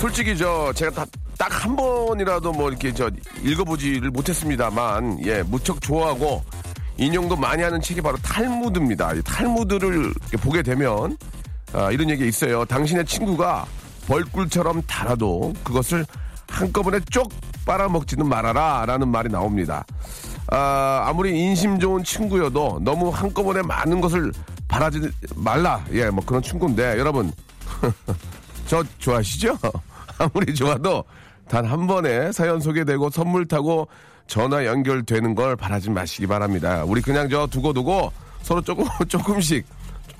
솔직히 저 제가 딱 한 번이라도 뭐 이렇게 저 읽어보지를 못했습니다만 예 무척 좋아하고 인용도 많이 하는 책이 바로 탈무드입니다. 이 탈무드를 보게 되면 아, 이런 얘기 있어요. 당신의 친구가 벌꿀처럼 달아도 그것을 한꺼번에 쪽 빨아먹지는 말아라 라는 말이 나옵니다. 아, 아무리 인심 좋은 친구여도 너무 한꺼번에 많은 것을 바라지 말라. 예, 뭐 그런 친구인데 여러분 저 좋아하시죠? 아무리 좋아도 단 한 번에 사연 소개되고 선물 타고 전화 연결되는 걸 바라지 마시기 바랍니다. 우리 그냥 저 두고 두고 서로 조금, 조금씩,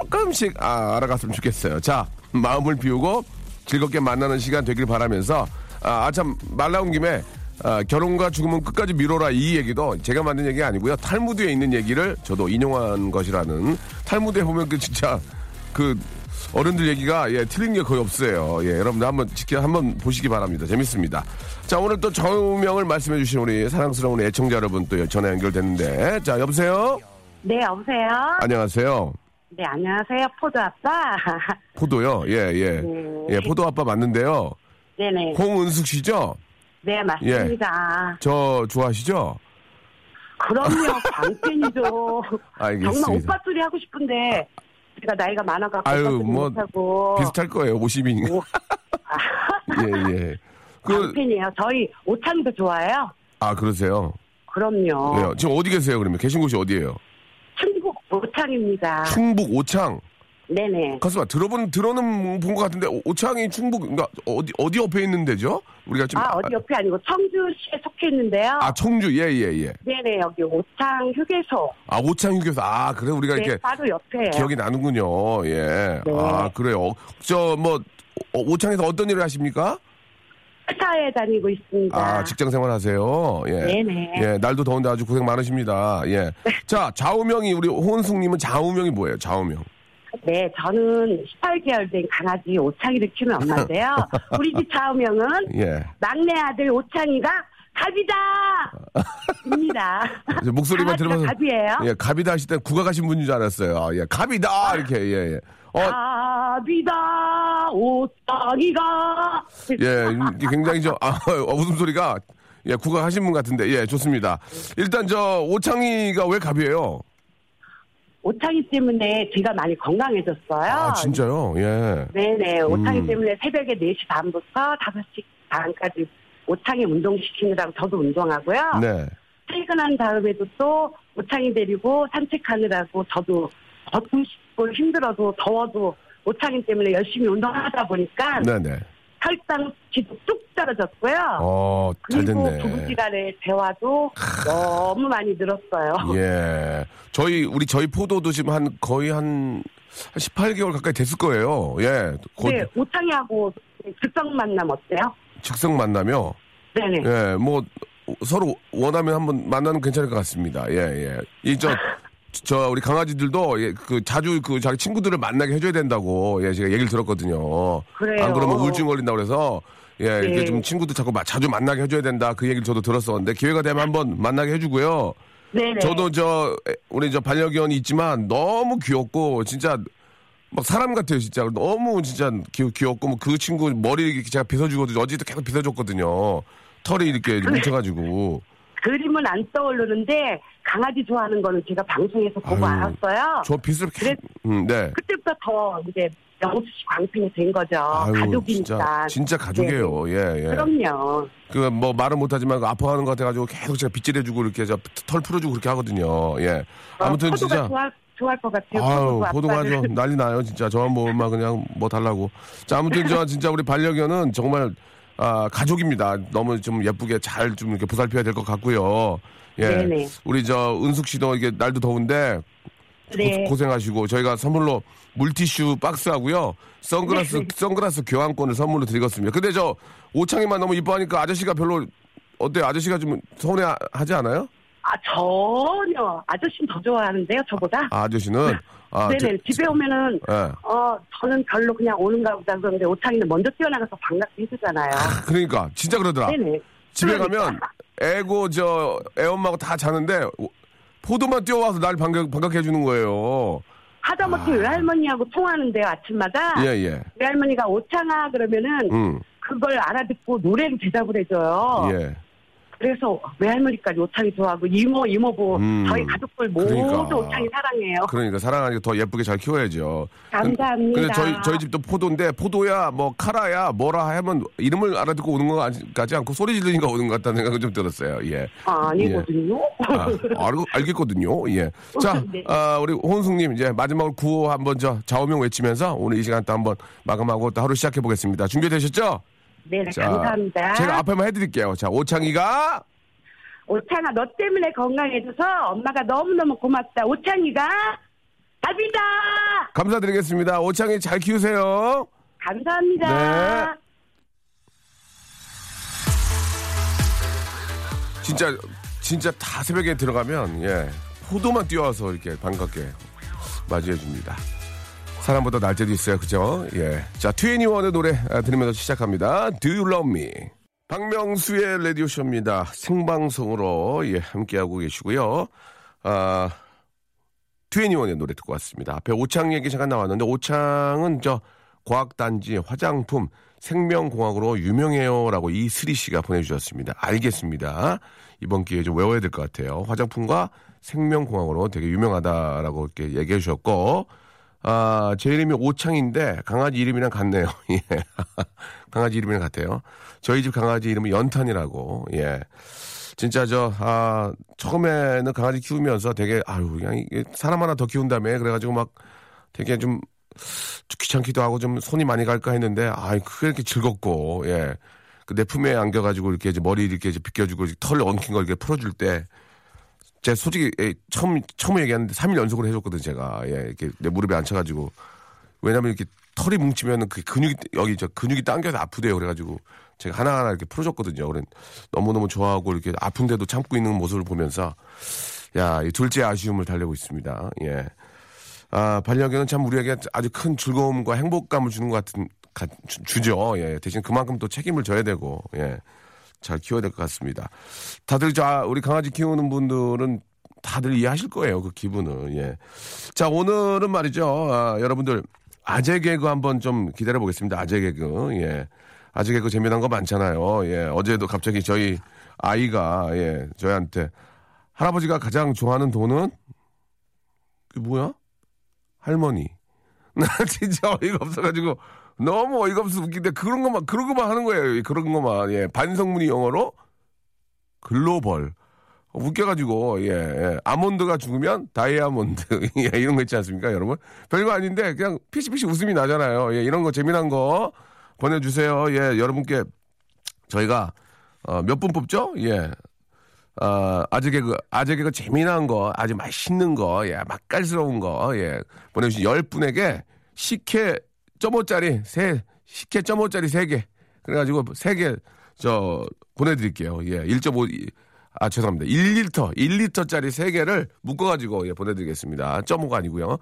조금씩 아, 알아갔으면 좋겠어요. 자, 마음을 비우고 즐겁게 만나는 시간 되길 바라면서 아, 아, 참, 말 나온 김에 아, 결혼과 죽음은 끝까지 미뤄라 이 얘기도 제가 만든 얘기 아니고요. 탈무드에 있는 얘기를 저도 인용한 것이라는 탈무드에 보면 그 진짜 그 어른들 얘기가 예, 틀린 게 거의 없어요. 예, 여러분들 한번 지켜 한번 보시기 바랍니다. 재밌습니다. 자, 오늘 또 정명을 말씀해 주신 우리 사랑스러운 애청자 여러분 또 전화 연결됐는데. 자, 여보세요? 네, 여보세요? 안녕하세요. 네, 안녕하세요. 포도 아빠. 포도요? 예, 예. 네. 예, 포도 아빠 맞는데요. 네네. 홍은숙 씨죠? 네, 맞습니다. 저 좋아하시죠? 그럼요, 광팬이죠. 알겠습니다. 정말 오빠 소리 하고 싶은데, 제가 나이가 많아갖고 아유, 뭐, 못하고. 비슷할 거예요. 50이니까. 오. 예, 예. 그, 광팬이에요. 저희 오창도 좋아해요. 아, 그러세요? 그럼요. 왜요? 지금 어디 계세요, 그러면? 계신 곳이 어디예요? 충북 오창입니다. 충북 오창. 네네. 가수가 들어본 들어는 본 것 같은데 오- 오창이 충북 그러니까 어디 어디 옆에 있는 데죠? 우리가 지금 아, 어디 옆에 아니고 청주시에 속해 있는데요. 아 청주 예예 예. 네네, 여기 오창 휴게소. 아 오창 휴게소 아 그래 우리가 네, 이렇게 바로 옆에요. 기억이 나는군요. 예. 네. 아 그래요. 저 뭐 오창에서 어떤 일을 하십니까? 회사에 다니고 있습니다. 아 직장 생활 하세요. 예. 네네. 예 날도 더운데 아주 고생 많으십니다. 예. 자 좌우명이 우리 혼숙님은 좌우명이 뭐예요? 좌우명. 네, 저는 18개월 된 강아지 오창이를 키우는 엄마인데요. 우리 집 좌우명은 예. 막내 아들 오창이가 갑이다! 입니다. 이제 목소리만 들으면서 갑이에요? 예 갑이다 하실 때 가신 분인 줄 알았어요. 아, 예 갑이다 이렇게 예 예. 어 갑이다! 오창이가! 예, 굉장히 저, 아, 어, 웃음 소리가, 예, 구가하신 분 같은데, 예, 좋습니다. 일단 저, 오창이가 왜 갑이에요? 오창이 때문에 제가 많이 건강해졌어요. 아, 진짜요? 예. 네네, 오창이 음. 때문에 새벽에 4시 반부터 5시 반까지 오창이 운동시키느라고 저도 운동하고요. 네. 퇴근한 다음에도 또 오창이 데리고 산책하느라고 저도 걷고 싶고 힘들어도 더워도 오창이 때문에 열심히 운동하다 보니까 네네. 혈당치도 뚝 떨어졌고요. 어, 잘 그리고 됐네. 부부지간의 대화도 너무 많이 늘었어요. 예. 저희, 우리 저희 포도도 지금 한, 거의 한, 한 18개월 가까이 됐을 거예요. 예. 곧 네, 오창이하고 즉석 만남 어때요? 즉석 만나며, 네네. 예, 뭐, 서로 원하면 한번 만나는 괜찮을 것 같습니다. 예, 예. 이, 저, 저, 우리 강아지들도, 예, 그, 자주 그, 자기 친구들을 만나게 해줘야 된다고, 예, 제가 얘기를 들었거든요. 그래요. 안 그러면 우울증 걸린다고 그래서, 예, 이렇게 네. 좀 친구들 자꾸 마- 자주 만나게 해줘야 된다. 그 얘기를 저도 들었었는데, 기회가 되면 한번 만나게 해주고요. 네네. 저도 저, 에, 우리 저 반려견이 있지만 너무 귀엽고, 진짜, 막 사람 같아요, 진짜. 너무 진짜 귀, 귀엽고, 뭐 그 친구 머리 이렇게 제가 빗어주거든요. 어제도 계속 빗어줬거든요. 털이 이렇게 뭉쳐가지고. 그림은 안 떠오르는데 강아지 좋아하는 거는 제가 방송에서 보고 아유, 알았어요. 저 빚을 그래- 음, 네. 그때부터 더 이제 영수 씨 광팬이 된 거죠. 아유, 가족이니까. 진짜, 진짜 가족이에요. 예, 예. 그럼요. 그 뭐 말은 못하지만 그 아파하는 것 같아가지고 계속 제가 빗질해주고 이렇게 저 털 풀어주고 그렇게 하거든요. 예. 아무튼 어, 진짜 좋아, 좋아할 것 같아요. 아유 포도가 아빠를. 아주 난리 나요 진짜 저만 뭐 얼마 그냥 뭐 달라고. 자 아무튼 저 진짜 우리 반려견은 정말 아 가족입니다. 너무 좀 예쁘게 잘 좀 이렇게 보살펴야 될 것 같고요. 예. 네네. 우리 저 은숙 씨도 이게 날도 더운데 네. 고, 생하시고 저희가 선물로 물티슈 박스하고요. 선글라스 네. 선글라스 교환권을 선물로 드리겠습니다. 근데 저 오창이만 너무 이뻐하니까 아저씨가 별로 어때요? 아저씨가 좀 서운해 하지 않아요? 아 전혀 아저씨는 더 좋아하는데요, 저보다. 아, 아저씨는 아, 네네. 저- 집에 오면은 예. 어 저는 별로 그냥 오는가 보다 그러는데 오창이는 먼저 뛰어나가서 반갑게 해주잖아요. 그러니까 진짜 그러더라. 네네. 집에 그러니까. 가면 애고 저 애엄마하고 다 자는데 오- 포도만 뛰어와서 날 반갑, 반갑게 해주는 거예요. 하다못해 외할머니하고 통화하는데요, 아침마다. 아. 예, 예. 외할머니가 오창아 그러면은 음, 그걸 알아듣고 노래로 대답을 해줘요. 예. 그래서 외할머니까지 오창이 좋아하고 이모 이모부 음, 저희 가족들 모두 그러니까. 오창이 사랑해요. 그러니까 사랑하니까 더 예쁘게 잘 키워야죠. 감사합니다. 근데 저희 저희 집도 포도인데 포도야 뭐 카라야 뭐라 하면 이름을 알아듣고 오는 거 같지 않고 소리 지르니까 오는 것 같다는 생각이 좀 들었어요. 예. 아 니거든요. 아, 알, 알겠거든요. 예. 자, 네. 아, 우리 혼숙님 이제 마지막으로 구호 한번 저 좌우명 외치면서 오늘 이 시간 또 한번 마감하고 또 하루 시작해 보겠습니다. 준비되셨죠? 네, 자, 감사합니다. 제가 앞에만 해드릴게요. 자, 오창이가 오창아 너 때문에 건강해져서 엄마가 너무너무 고맙다. 오창이가 답이다. 감사드리겠습니다. 오창이 잘 키우세요. 감사합니다. 네. 진짜 진짜 다 새벽에 들어가면 예 포도만 뛰어와서 이렇게 반갑게 맞이해 줍니다. 사람보다 날 때도 있어요, 그죠? 예. 자, 트웬티원의 노래 아, 들으면서 시작합니다. Do You Love Me? 박명수의 라디오 쇼입니다. 생방송으로 예 함께하고 계시고요. 아 트웬티원의 노래 듣고 왔습니다. 앞에 오창 얘기 잠깐 나왔는데 오창은 저 과학단지 화장품 생명공학으로 유명해요 라고 이슬이 씨가 보내주셨습니다. 알겠습니다. 이번 기회에 좀 외워야 될 것 같아요. 화장품과 생명공학으로 되게 유명하다라고 이렇게 얘기해 주셨고, 아, 제 이름이 오창인데 강아지 이름이랑 같네요. 예. 강아지 이름이랑 같아요. 저희 집 강아지 이름은 연탄이라고, 예. 진짜 저, 아, 처음에는 강아지 키우면서 되게, 아유, 그냥 사람 하나 더 키운다며. 그래가지고 막 되게 좀 귀찮기도 하고 좀 손이 많이 갈까 했는데, 아이, 그게 이렇게 즐겁고, 예. 그내 품에 안겨가지고 이렇게 머리 이렇게 빗겨주고 털 엉킨 걸 이렇게 풀어줄 때, 제가 솔직히 예, 처음, 처음 얘기하는데 3일 연속으로 해줬거든, 제가. 예, 이렇게 내 무릎에 앉혀가지고. 왜냐면 이렇게 털이 뭉치면은 그 근육이, 여기 저 근육이 당겨서 아프대요. 그래가지고 제가 하나하나 이렇게 풀어줬거든요. 그래 너무너무 좋아하고 이렇게 아픈데도 참고 있는 모습을 보면서 야, 이 둘째 아쉬움을 달래고 있습니다. 예. 아, 반려견은 참 우리에게 아주 큰 즐거움과 행복감을 주는 것 같은, 가- 주- 주죠. 예. 대신 그만큼 또 책임을 져야 되고, 예. 잘 키워야 될 것 같습니다. 다들 저, 아, 우리 강아지 키우는 분들은 다들 이해하실 거예요. 그 기분은, 예. 자, 오늘은 말이죠. 아, 여러분들, 아재 개그 한번 좀 기다려 보겠습니다. 아재 개그, 예. 아재 개그 재미난 거 많잖아요. 예. 어제도 갑자기 저희 아이가, 예, 저희한테 할아버지가 가장 좋아하는 돈은? 그게 뭐야? 할머니. 나 진짜 어이가 없어가지고 너무 어이가 없어 웃긴데 그런 것만 그런 것만 하는 거예요. 그런 것만 예 반성문이 영어로 글로벌 웃겨가지고 예, 예. 아몬드가 죽으면 다이아몬드 예, 이런 거 있지 않습니까, 여러분? 별거 아닌데 그냥 피시피시 웃음이 나잖아요. 예, 이런 거 재미난 거 보내주세요. 예, 여러분께 저희가 어, 몇 분 뽑죠? 예. 어, 아재 개그, 아재 개그 재미난 거, 아주 맛있는 거, 예, 맛깔스러운 거, 예, 보내주신 10분에게 식혜 점오짜리 세, 식혜 점오짜리 세 개 그래가지고 세 개, 저, 보내드릴게요. 예, 1.5, 아, 죄송합니다. 1리터, 1리터짜리 세 개를 묶어가지고, 예, 보내드리겠습니다. 점오가 아니고요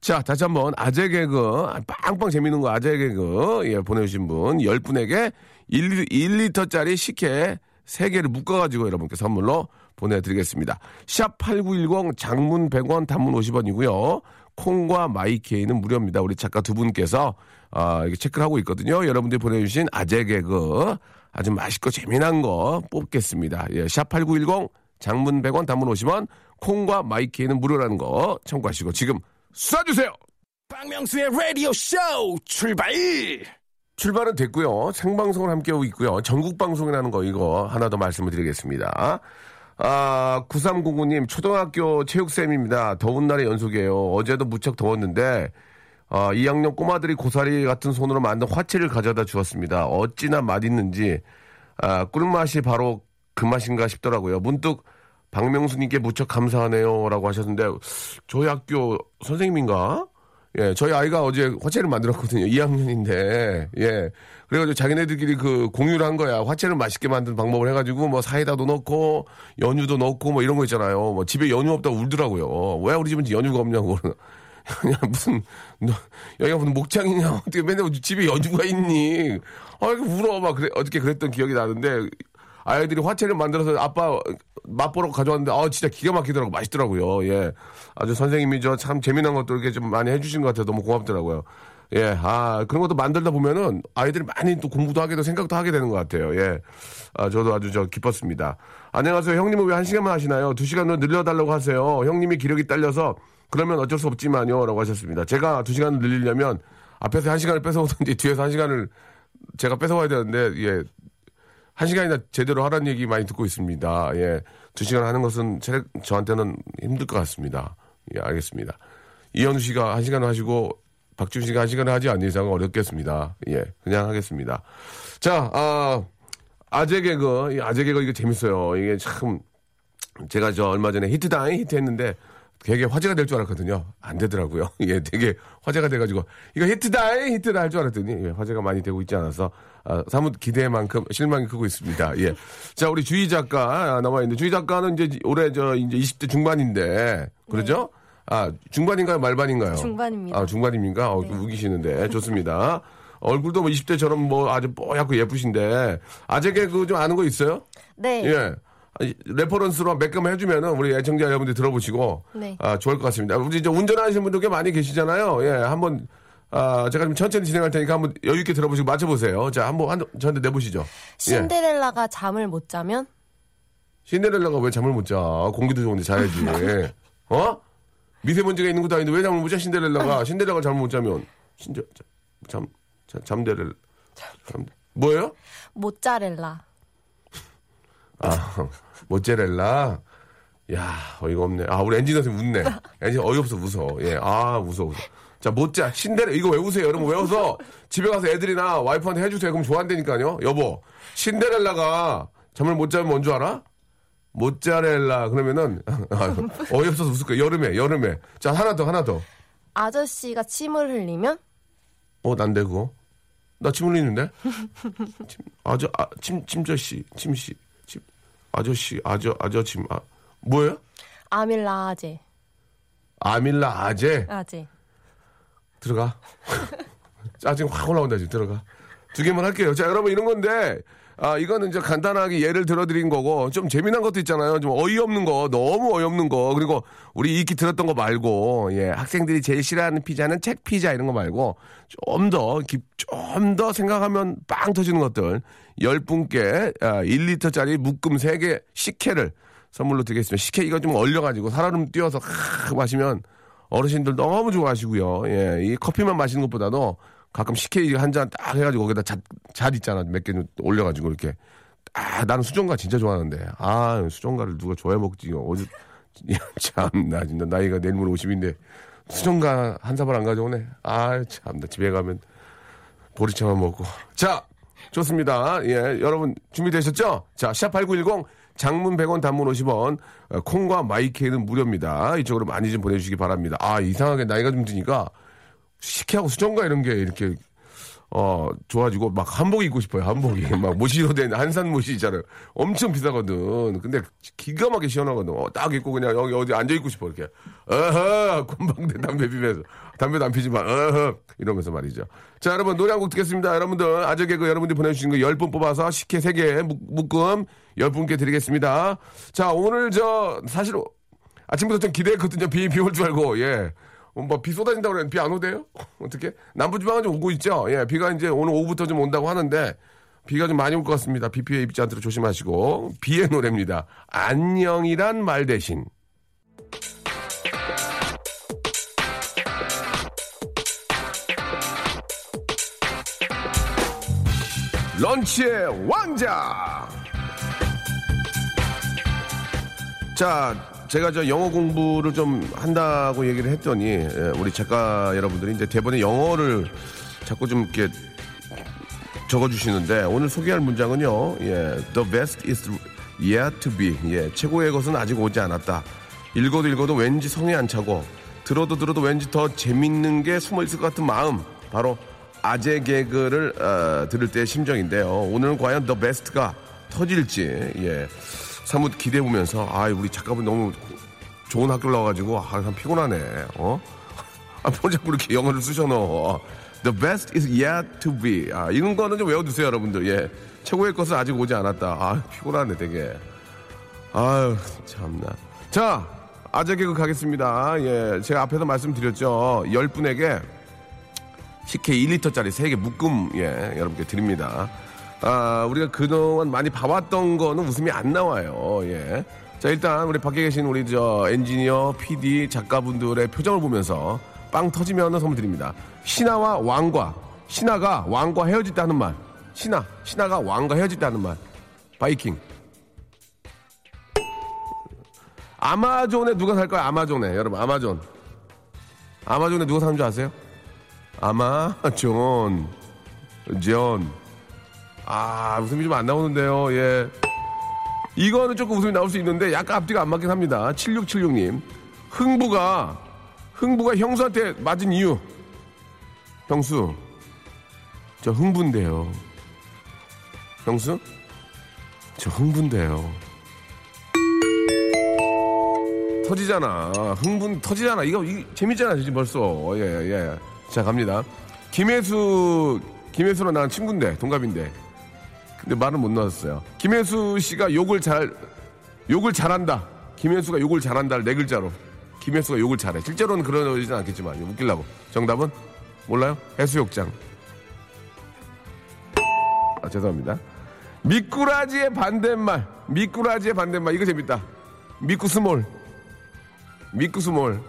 자, 다시 한 번, 아재 개그, 빵빵 재밌는 거 아재 개그, 예, 보내주신 분, 10분에게 1, 1리터짜리 식혜 3개를 묶어가지고 여러분께 선물로 보내드리겠습니다. 샵8910 장문 100원, 단문 50원이고요. 콩과 마이케이는 무료입니다. 우리 작가 두 분께서, 아, 이게 체크를 하고 있거든요. 여러분들이 보내주신 아재 개그, 아주 맛있고 재미난 거 뽑겠습니다. 예, 샵8910 장문 100원, 단문 50원, 콩과 마이키에는 무료라는 거 참고하시고 지금 쏴주세요. 박명수의 라디오 쇼 출발! 출발은 됐고요. 생방송을 함께하고 있고요. 전국 방송이라는 거 이거 하나 더 말씀을 드리겠습니다. 아, 9309님 초등학교 체육쌤입니다. 더운 날의 연속이에요. 어제도 무척 더웠는데 아, 2학년 꼬마들이 고사리 같은 손으로 만든 화채를 가져다 주었습니다. 어찌나 맛있는지 아, 꿀맛이 바로 그 맛인가 싶더라고요. 문득 박명수님께 무척 감사하네요 라고 하셨는데 저희 학교 선생님인가? 예, 저희 아이가 어제 화채를 만들었거든요. 2학년인데, 예. 그래가지고 자기네들끼리 그 공유를 한 거야. 화채를 맛있게 만드는 방법을 해가지고 뭐 사이다도 넣고, 연유도 넣고 뭐 이런 거 있잖아요. 뭐 집에 연유 없다고 울더라고요. 왜 우리 집은 연유가 없냐고. 그냥 무슨, 너, 여기가 무슨 목장이냐. 어떻게 맨날 집에 연유가 있니. 아, 이렇게 울어. 막 그래, 어떻게 그랬던 기억이 나는데, 아이들이 화채를 만들어서 아빠 맛보러 가져왔는데 아 진짜 기가 막히더라고 맛있더라고요. 예, 아주 선생님이 저 참 재미난 것도 이렇게 좀 많이 해주신 것 같아요. 너무 고맙더라고요. 예, 아 그런 것도 만들다 보면은 아이들이 많이 또 공부도 하게 되고 생각도 하게 되는 것 같아요. 예, 아 저도 아주 저 기뻤습니다. 안녕하세요, 형님은 왜 한 시간만 하시나요? 두 시간으로 늘려달라고 하세요. 형님이 기력이 딸려서 그러면 어쩔 수 없지만요 라고 하셨습니다. 제가 두 시간을 늘리려면 앞에서 한 시간을 뺏어오든지 뒤에서 한 시간을 제가 뺏어와야 되는데 예 한 시간이나 제대로 하라는 얘기 많이 듣고 있습니다. 예. 두 시간 하는 것은 제, 저한테는 힘들 것 같습니다. 예, 알겠습니다. 이현우 씨가 한 시간 하시고 박준 씨가 한 시간 하지 않는 이상은 어렵겠습니다. 예. 그냥 하겠습니다. 자, 아, 아재 개그, 이 아재 개그 이거 재밌어요. 이게 참, 제가 저 얼마 전에 히트다잉 히트했는데 되게 화제가 될 줄 알았거든요. 안 되더라고요. 예, 되게 화제가 돼가지고 이거 히트다잉 히트다 할줄 알았더니 예, 화제가 많이 되고 있지 않아서 아, 사뭇 기대만큼 실망이 크고 있습니다. 예, 자 우리 주희 작가 나와 있는데 주희 작가는 이제 올해 저 이제 20대 중반인데 그러죠? 아 중반인가요 말반인가요? 중반입니다. 아 중반입니까? 어, 우기시는데 좋습니다. 얼굴도 뭐 20대처럼 뭐 아주 뽀얗고 예쁘신데 아재 개 그 좀 아는 거 있어요? 네. 예. 아니, reference로 몇 개만 해주면은 우리 애청자 여러분들 들어보시고 네. 아, 좋을 것 같습니다. 우리 이제 운전하시는 분들 꽤 많이 계시잖아요. 예, 한번 아, 제가 좀 천천히 진행할 테니까 한번 여유 있게 들어보시고 맞춰보세요. 자, 한번 한, 저한테 내보시죠. 예. 신데렐라가 잠을 못 자면 신데렐라가 왜 잠을 못 자? 공기도 좋은데 자야지. 어? 미세먼지가 있는 것도 아닌데 왜 잠을 못 자? 신데렐라가 신데렐라가 잠을 못 자면 신저 잠, 잠 잠데렐 잠 뭐예요? 모짜렐라. 아, 모짜렐라. 야, 어이가 없네. 아, 우리 엔지니어 선생님 웃네. 엔지니어 어이없어, 웃어. 예, 아, 웃어, 웃어. 자, 모짜, 신데렐, 이거 왜 우세요? 여러분 왜 웃어? 집에 가서 애들이나 와이프한테 해주세요. 그럼 좋아한다니까요. 여보, 신데렐라가 잠을 못 자면 뭔 줄 알아? 모짜렐라. 그러면은, 아, 어이없어서 웃을 거야. 여름에, 여름에. 자, 하나 더, 하나 더. 아저씨가 침을 흘리면 어, 난데, 그거. 나침 흘리는데? 침, 아저, 아, 침, 침저씨, 침씨, 침, 아저씨, 아저, 아저, 침, 아, 뭐예요? 아밀라 아재. 아밀라 아재. 아재. 들어가. 짜증 확 올라온다, 지금. 들어가. 두 개만 할게요. 자, 여러분, 이런 건데, 아, 이거는 이제 간단하게 예를 들어드린 거고, 좀 재미난 것도 있잖아요. 좀 어이없는 거, 너무 어이없는 거, 그리고 우리 익히 들었던 거 말고, 예, 학생들이 제일 싫어하는 피자는 책 피자 이런 거 말고, 좀 더, 좀더 생각하면 빵 터지는 것들, 열 분께, 아, 1리터짜리 묶음 3개 식혜를 선물로 드리겠습니다. 식혜 이거 좀 얼려가지고 살얼음 띄워서 크 마시면 어르신들 너무 좋아하시고요. 예, 이 커피만 마시는 것보다도 가끔 식혜 한 잔 딱 해가지고 거기다 잣, 잣 있잖아. 몇 개 올려가지고 이렇게. 아, 나는 수정가 진짜 좋아하는데. 아, 수정가를 누가 좋아해 먹지. 야, 참, 나 진짜 나이가 내일 모레 50인데 수정가 한 사발 안 가져오네. 아, 참, 나 집에 가면 보리차만 먹고. 자, 좋습니다. 예, 여러분 준비되셨죠? 자, 샵8910 장문 100원 단문 50원 어, 콩과 마이케이는 무료입니다. 이쪽으로 많이 좀 보내주시기 바랍니다. 아, 이상하게 나이가 좀 드니까 식혜하고 수정가 이런 게 이렇게 어 좋아지고 막 한복 입고 싶어요 한복이. 막 모시로 된 한산 모시 있잖아요. 엄청 비싸거든. 근데 기가 막히게 시원하거든. 어, 딱 입고 그냥 여기 어디 앉아 있고 싶어 이렇게. 어허! 곰방대 담배 피면서. 담배도 안 피지 만 어허! 이러면서 말이죠. 자 여러분 노래 한 곡 듣겠습니다. 여러분들 아재 개그 여러분들이 보내주신 거 10분 뽑아서 식혜 3개 묶음 10분께 드리겠습니다. 자 오늘 저 사실 아침부터 좀 기대했거든요. 비 비올 줄 알고. 예. 어, 뭐비 쏟아진다고 그랬는데 비 안 오대요? 어떻게? 남부지방은 좀 오고 있죠. 예, 비가 이제 오늘 오후부터 좀 온다고 하는데 비가 좀 많이 올 것 같습니다. 비 피해 입지 않도록 조심하시고 비의 노래입니다. 안녕이란 말 대신 런치의 왕자. 자, 제가 저 영어 공부를 좀 한다고 얘기를 했더니 예, 우리 작가 여러분들이 이제 대본에 영어를 자꾸 좀 이렇게 적어주시는데 오늘 소개할 문장은요. 예, The best is yet to be. 예, 최고의 것은 아직 오지 않았다. 읽어도 읽어도 왠지 성에 안 차고 들어도 들어도 왠지 더 재밌는 게 숨어 있을 것 같은 마음. 바로 아재 개그를 어, 들을 때의 심정인데요. 오늘은 과연 The best가 터질지 예, 사뭇 기대해 보면서 아 우리 작가분 너무 좋은 학교를 나와가지고 아, 참 피곤하네. 어? 아, 뭐 자꾸 이렇게 영어를 쓰셔 너. The best is yet to be. 아, 이런 거는 좀 외워두세요, 여러분들. 예. 최고의 것은 아직 오지 않았다. 아, 피곤하네, 되게. 아유, 참나. 자, 아재 개그 가겠습니다. 예. 제가 앞에서 말씀드렸죠. 10분에게 식혜 1리터짜리 3개 묶음, 예, 여러분께 드립니다. 아, 우리가 그동안 많이 봐왔던 거는 웃음이 안 나와요. 예. 자, 일단 우리 밖에 계신 우리 저 엔지니어, PD, 작가분들의 표정을 보면서 빵 터지면 선물 드립니다. 신하와 왕과, 신하가 왕과 헤어졌다는 말. 신하, 신하가 왕과 헤어졌다는 말. 바이킹. 아마존에 누가 살 거야? 아마존에. 여러분, 아마존. 아마존에 누가 사는 줄 아세요? 아마존. 존. 아, 웃음이 좀 안 나오는데요. 예. 이거는 조금 웃음이 나올 수 있는데 약간 앞뒤가 안 맞긴 합니다. 7676님. 흥부가, 흥부가 형수한테 맞은 이유. 형수, 저 흥분돼요. 형수? 저 흥분돼요. 터지잖아. 흥분 터지잖아. 이거, 이 재밌잖아, 지금 벌써. 예, 예. 자, 갑니다. 김혜수, 김혜수랑 나랑 친구인데, 동갑인데. 근데 말은 못 넣었어요. 김혜수 씨가 욕을 잘, 욕을 잘한다. 김혜수가 욕을 잘한다를 네 글자로. 김혜수가 욕을 잘해. 실제로는 그러진 않겠지만, 웃기려고. 정답은? 몰라요? 해수욕장. 아, 죄송합니다. 미꾸라지의 반대말. 미꾸라지의 반대말. 이거 재밌다. 미꾸스몰. 미꾸스몰.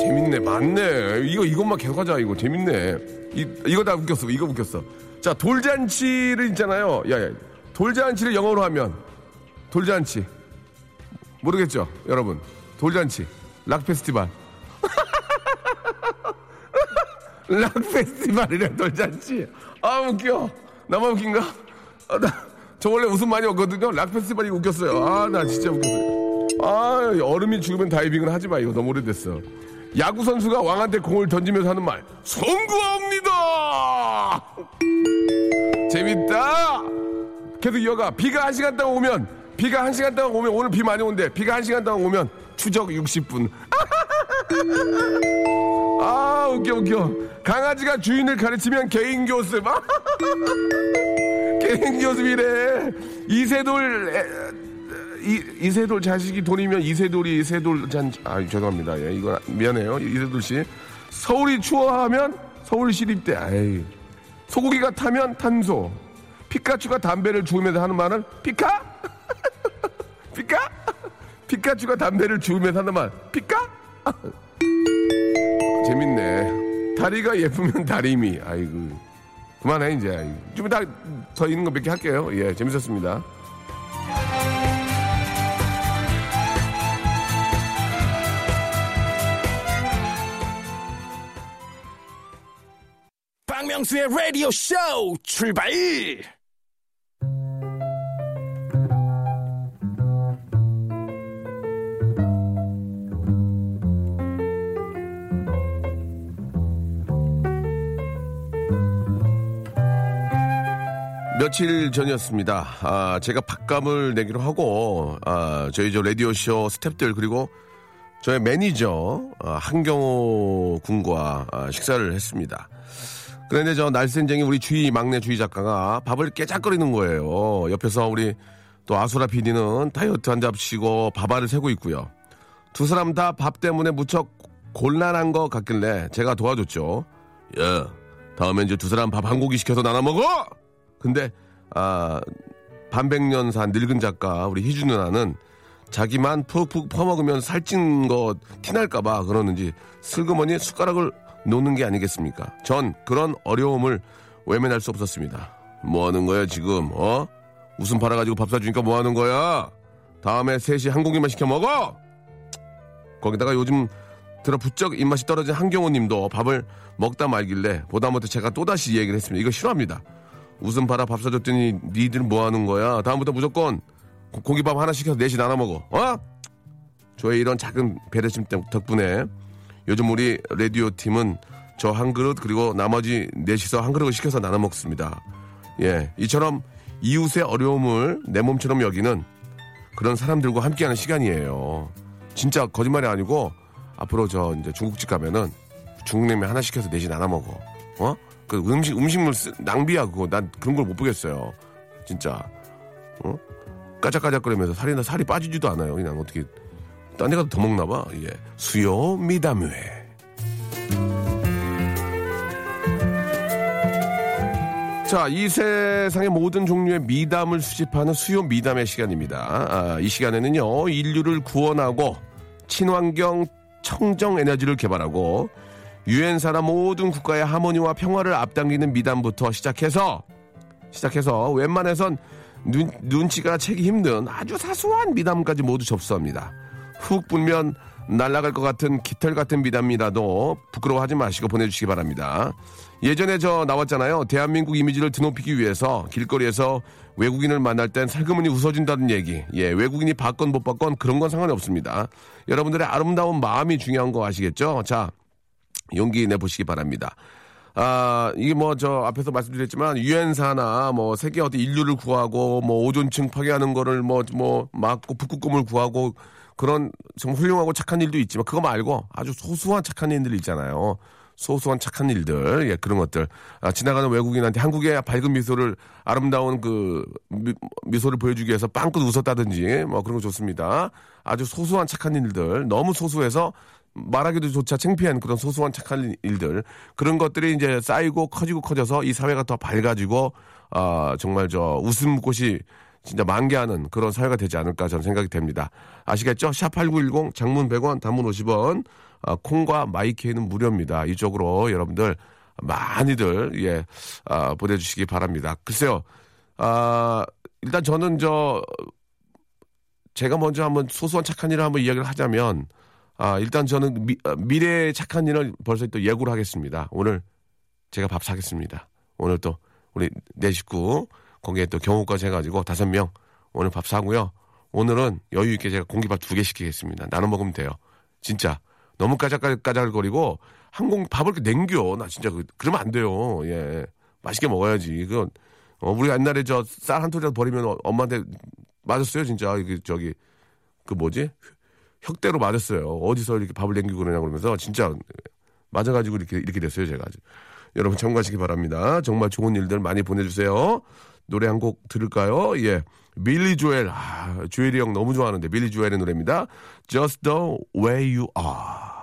재밌네. 맞네. 이거, 이것만 계속 하자. 이거 재밌네. 이, 이거 다 웃겼어. 이거 웃겼어. 자, 돌잔치를 있잖아요. 야, 야. 돌잔치를 영어로 하면. 돌잔치. 모르겠죠? 여러분. 돌잔치. 락 페스티벌. 락 페스티벌이래, 돌잔치. 아, 웃겨. 나만 웃긴가? 아, 나, 저 원래 웃음 많이 없거든요. 락 페스티벌이 웃겼어요. 아, 나 진짜 웃겼어요. 아, 얼음이 죽으면 다이빙을 하지 마. 이거 너무 오래됐어. 야구 선수가 왕한테 공을 던지면서 하는 말. 송구합니다! 재밌다! 계속 이어가. 비가 한 시간 동안 오면, 비가 한 시간 동안 오면, 오늘 비 많이 온대. 비가 한 시간 동안 오면, 추적 60분. 아, 웃겨, 웃겨. 강아지가 주인을 가르치면 개인 교습. 개인 교습이래. 이세돌, 에, 이, 이세돌 자식이 돈이면 이세돌이 이세돌 잔, 아, 죄송합니다. 예, 이거 미안해요. 이세돌 씨. 서울이 추워하면 서울 시립대. 아이. 소고기가 타면 탄소. 피카츄가 담배를 주우면서 하는 말은 피카? 피카? 피카츄가 담배를 주우면서 하는 말 피카? 재밌네. 다리가 예쁘면 다리미. 아이고. 그만해 이제. 좀 이따 더 있는 거 몇 개 할게요. 예, 재밌었습니다. 박명수의 라디오 쇼 출발! 며칠 전이었습니다. 아, 제가 밥감을 내기로 하고, 아, 저희 저 라디오쇼 스탭들, 그리고 저의 매니저, 아, 한경호 군과 아, 식사를 했습니다. 그런데 저 날쌘쟁이 우리 주희, 막내 주희 작가가 밥을 깨작거리는 거예요. 옆에서 우리 또 아수라 PD는 다이어트 한 잡시고 밥알을 세고 있고요. 두 사람 다 밥 때문에 무척 곤란한 것 같길래 제가 도와줬죠. 야, 다음엔 이제 두 사람 밥 한 고기 시켜서 나눠 먹어! 근데 아 반백년 산 늙은 작가 우리 희준 누나는 자기만 푹푹 퍼먹으면 살찐 거 티날까봐 그러는지 슬그머니 숟가락을 놓는 게 아니겠습니까? 전 그런 어려움을 외면할 수 없었습니다. 뭐 하는 거야 지금 어? 웃음 팔아가지고 밥 사주니까 뭐 하는 거야? 다음에 셋이 한 공기만 시켜 먹어. 거기다가 요즘 들어 부쩍 입맛이 떨어진 한경호 님도 밥을 먹다 말길래 보다 못해 제가 또다시 얘기를 했습니다. 이거 싫어합니다. 웃음 팔아 밥 사줬더니 니들 뭐 하는 거야? 다음부터 무조건 고- 고기밥 하나 시켜서 넷이 나눠 먹어. 어? 저의 이런 작은 배려심 때- 덕분에 요즘 우리 라디오 팀은 저 한 그릇 그리고 나머지 넷이서 한 그릇을 시켜서 나눠 먹습니다. 예, 이처럼 이웃의 어려움을 내 몸처럼 여기는 그런 사람들과 함께하는 시간이에요. 진짜 거짓말이 아니고 앞으로 저 이제 중국집 가면은 중국냉면 하나 시켜서 넷이 나눠 먹어. 어? 그 음식 음식물 쓰- 낭비야 그거. 난 그런 걸 못 보겠어요. 진짜. 어? 까작까작거리면서 살이 나 살이 빠지지도 않아요. 그냥 어떻게 딴 데 가도 더 먹나 봐. 예. 수요 미담회. 자, 이 세상의 모든 종류의 미담을 수집하는 수요 미담의 시간입니다. 아, 이 시간에는요, 인류를 구원하고 친환경 청정 에너지를 개발하고 유엔사나 모든 국가의 하모니와 평화를 앞당기는 미담부터 시작해서 시작해서 웬만해선 눈, 눈치가 채기 힘든 아주 사소한 미담까지 모두 접수합니다. 훅 불면 날아갈 것 같은 깃털 같은 미담이라도 부끄러워하지 마시고 보내주시기 바랍니다. 예전에 저 나왔잖아요. 대한민국 이미지를 드높이기 위해서 길거리에서 외국인을 만날 땐 살그머니 웃어준다는 얘기. 예, 외국인이 받건 못 받건 그런 건 상관이 없습니다. 여러분들의 아름다운 마음이 중요한 거 아시겠죠? 자, 용기 내보시기 바랍니다. 아, 이게 뭐 저 앞에서 말씀드렸지만 유엔사나 뭐 세계 어떤 인류를 구하고 뭐 오존층 파괴하는 거를 뭐 뭐 막고 북극곰을 구하고 그런 정말 훌륭하고 착한 일도 있지만 그거 말고 아주 소소한 착한 일들 있잖아요. 소소한 착한 일들, 예, 그런 것들. 아, 지나가는 외국인한테 한국의 밝은 미소를, 아름다운 그, 미, 소를 보여주기 위해서 빵긋 웃었다든지, 뭐 그런 거 좋습니다. 아주 소소한 착한 일들, 너무 소소해서 말하기도 조차 창피한 그런 소소한 착한 일들. 그런 것들이 이제 쌓이고 커지고 커져서 이 사회가 더 밝아지고, 아, 정말 저 웃음꽃이 진짜 만개하는 그런 사회가 되지 않을까 저는 생각이 됩니다. 아시겠죠? 샵8910 장문 100원 단문 50원 아, 콩과 마이케이는 무료입니다. 이쪽으로 여러분들 많이들 예 아, 보내주시기 바랍니다. 글쎄요. 아, 일단 저는 저 제가 먼저 한번 소소한 착한 일을 한번 이야기를 하자면 아, 일단 저는 미, 아, 미래의 착한 일을 벌써 또 예고를 하겠습니다. 오늘 제가 밥 사겠습니다. 오늘 또 우리 내 식구 거기에 또 경호까지 해가지고 다섯 명 오늘 밥 사고요. 오늘은 여유 있게 제가 공기밥 두 개 시키겠습니다. 나눠 먹으면 돼요. 진짜 너무 까작까작거리고 항공 밥을 이렇게 냉겨. 나 진짜 그, 그러면 안 돼요. 예, 맛있게 먹어야지. 이건 어, 우리 옛날에 저 쌀한 톨이라도 버리면 어, 엄마한테 맞았어요. 진짜 이게 저기 그 뭐지 혁대로 맞았어요. 어디서 이렇게 밥을 냉기고 그러냐 그러면서 진짜 맞아가지고 이렇게 이렇게 됐어요. 제가 여러분 참고하시기 바랍니다. 정말 좋은 일들 많이 보내주세요. 노래 한 곡 들을까요? 예. 밀리 조엘. 아, 조엘이 형 너무 좋아하는데 밀리 조엘의 노래입니다. Just the way you are.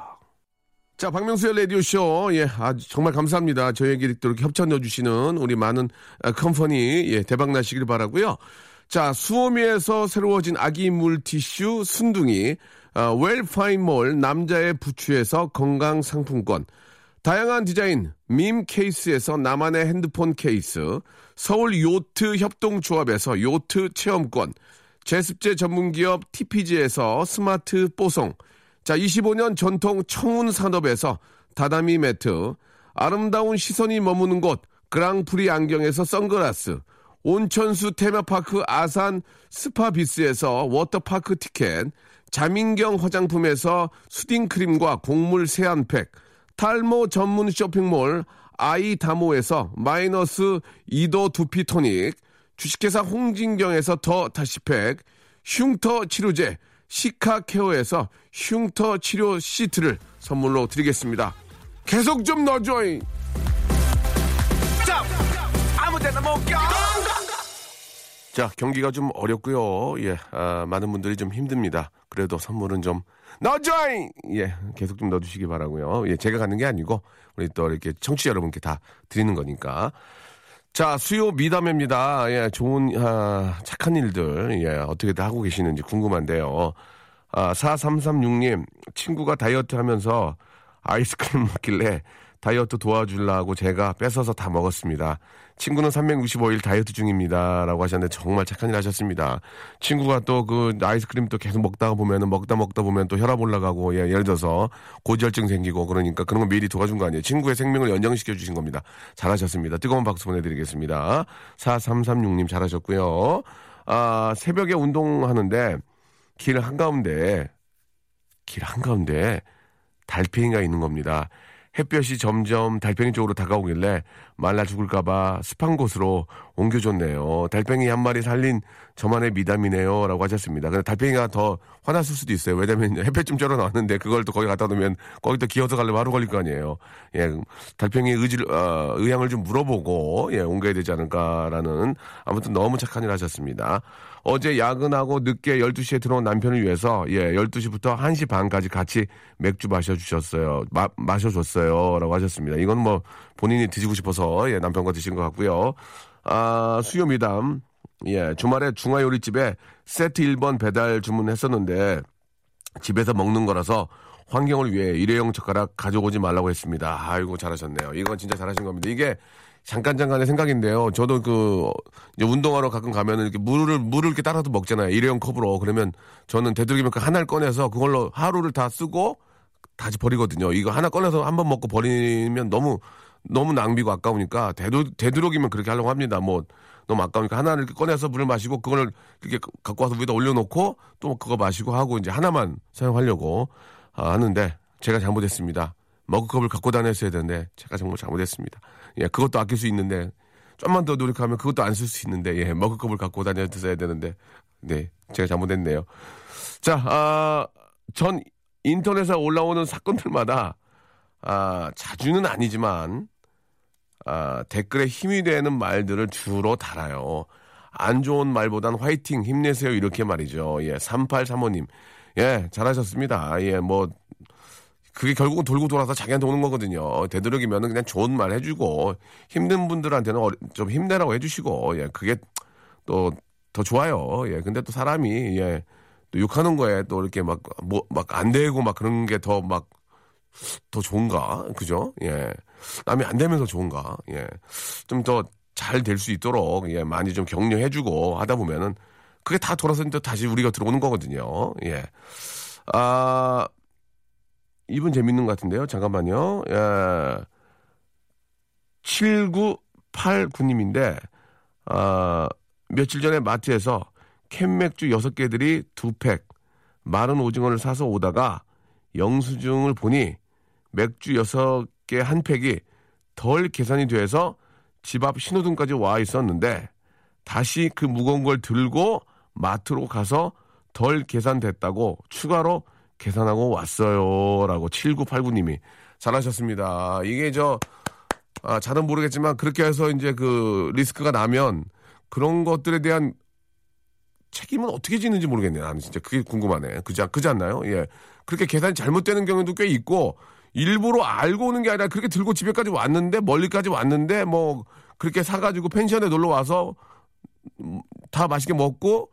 자, 박명수의 라디오쇼. 예, 아, 정말 감사합니다. 저에게 또 이렇게 협찬 넣어주시는 우리 많은 아, company, 예, 대박 나시길 바라고요 자, 수오미에서 새로워진 아기 물티슈 순둥이, 아, 웰파인몰 남자의 부추에서 건강 상품권, 다양한 디자인 밈 케이스에서 나만의 핸드폰 케이스, 서울 요트 협동조합에서 요트 체험권, 제습제 전문기업 TPG에서 스마트 뽀송, 자 25년 전통 청운 산업에서 다다미 매트, 아름다운 시선이 머무는 곳 그랑프리 안경에서 선글라스, 온천수 테마파크 아산 스파비스에서 워터파크 티켓, 자민경 화장품에서 soothing크림과 곡물 세안팩, 탈모 전문 쇼핑몰 아이다모에서 마이너스 2도 두피 토닉, 주식회사 홍진경에서 더 다시팩, 흉터 치료제 시카케어에서 흉터 치료 시트를 선물로 드리겠습니다. 계속 좀 넣어줘잉! 자, 경기가 좀 어렵고요. 예, 아, 많은 분들이 좀 힘듭니다. 그래도 선물은 좀 넣어줘잉! 예, 계속 좀 넣어주시기 바라고요. 예, 제가 가는 게 아니고 우리 또 이렇게 청취자 여러분께 다 드리는 거니까. 자, 수요 미담입니다. 예, 좋은, 아, 착한 일들, 예, 어떻게들 하고 계시는지 궁금한데요. 아, 4336님, 친구가 다이어트 하면서 아이스크림 먹길래 다이어트 도와주려고 제가 뺏어서 다 먹었습니다. 친구는 365일 다이어트 중입니다. 라고 하셨는데 정말 착한 일 하셨습니다. 친구가 또 그 아이스크림 또 계속 먹다가 보면은 먹다 먹다 보면 또 혈압 올라가고 예, 예를 들어서 고지혈증 생기고 그러니까 그런 거 미리 도와준 거 아니에요. 친구의 생명을 연장시켜 주신 겁니다. 잘하셨습니다. 뜨거운 박수 보내드리겠습니다. 4336님 잘하셨고요. 아, 새벽에 운동하는데 길 한가운데 길 한가운데 달팽이가 있는 겁니다. 햇볕이 점점 달팽이 쪽으로 다가오길래 말라 죽을까봐 습한 곳으로 옮겨줬네요. 달팽이 한 마리 살린 저만의 미담이네요. 라고 하셨습니다. 근데 달팽이가 더 화났을 수도 있어요. 왜냐면 햇볕 좀 쩔어 나왔는데 그걸 또 거기 갖다 놓으면 거기 또 기어서 가려면 하루 걸릴 거 아니에요. 예, 달팽이의 의지를, 어, 의향을 좀 물어보고, 예, 옮겨야 되지 않을까라는 아무튼 너무 착한 일 하셨습니다. 어제 야근하고 늦게 12시에 들어온 남편을 위해서 예, 12시부터 1시 반까지 같이 맥주 마셔 주셨어요. 마, 마셔 줬어요. 라고 하셨습니다. 이건 뭐 본인이 드시고 싶어서 예, 남편과 드신 것 같고요. 아, 수요 미담. 예, 주말에 중화 요리집에 세트 1번 배달 주문했었는데 집에서 먹는 거라서 환경을 위해 일회용 젓가락 가져오지 말라고 했습니다. 아이고 잘하셨네요. 이건 진짜 잘하신 겁니다. 이게 잠깐 잠깐의 생각인데요. 저도 그 이제 운동하러 가끔 가면은 이렇게 물을 물을 이렇게 따라서 먹잖아요. 일회용 컵으로 그러면 저는 되도록이면 그 하나를 꺼내서 그걸로 하루를 다 쓰고 다시 버리거든요. 이거 하나 꺼내서 한 번 먹고 버리면 너무 너무 낭비고 아까우니까 되도, 되도록이면 그렇게 하려고 합니다. 뭐 너무 아까우니까 하나를 이렇게 꺼내서 물을 마시고 그걸 이렇게 갖고 와서 위에다 올려놓고 또 그거 마시고 하고 이제 하나만 사용하려고 아, 하는데 제가 잘못했습니다. 머그컵을 갖고 다녔어야 되는데 제가 정말 잘못했습니다. 예, 그것도 아낄 수 있는데 좀만 더 노력하면 그것도 안 쓸 수 있는데 예, 머그컵을 갖고 다녔어야 되는데 네, 제가 잘못했네요. 자, 아, 전 인터넷에 올라오는 사건들마다 아, 자주는 아니지만 아, 댓글에 힘이 되는 말들을 주로 달아요. 안 좋은 말보단 화이팅, 힘내세요. 이렇게 말이죠. 예, 3835님. 예, 잘하셨습니다. 예, 뭐, 그게 결국은 돌고 돌아서 자기한테 오는 거거든요. 되도록이면 그냥 좋은 말 해주고, 힘든 분들한테는 어리- 좀 힘내라고 해주시고, 예, 그게 또 더 좋아요. 예, 근데 또 사람이, 예, 또 욕하는 거에 또 이렇게 막, 뭐, 막 안 되고 막 그런 게 더 막, 더 좋은가? 그죠? 예. 남이 안 되면서 좋은가? 예. 좀 더 잘 될 수 있도록, 예, 많이 좀 격려해주고 하다 보면은, 그게 다 돌아서 또 다시 우리가 들어오는 거거든요. 예. 아, 이분 재밌는 것 같은데요. 잠깐만요. 예. 7989님인데, 아, 며칠 전에 마트에서 캔맥주 6개들이 두 팩, 마른 오징어를 사서 오다가 영수증을 보니 맥주 6개 한 팩이 덜 계산이 돼서 집 앞 신호등까지 와 있었는데 다시 그 무거운 걸 들고 마트로 가서 덜 계산됐다고 추가로 계산하고 왔어요. 라고 7989님이 잘하셨습니다. 이게 저, 아, 잘은 모르겠지만 그렇게 해서 이제 그 리스크가 나면 그런 것들에 대한 책임은 어떻게 지는지 모르겠네요. 나는 진짜 그게 궁금하네. 그지, 그지 않나요? 예. 그렇게 계산이 잘못되는 경우도 꽤 있고, 일부러 알고 오는 게 아니라 그렇게 들고 집에까지 왔는데, 멀리까지 왔는데, 뭐, 그렇게 사가지고 펜션에 놀러 와서 음, 다 맛있게 먹고,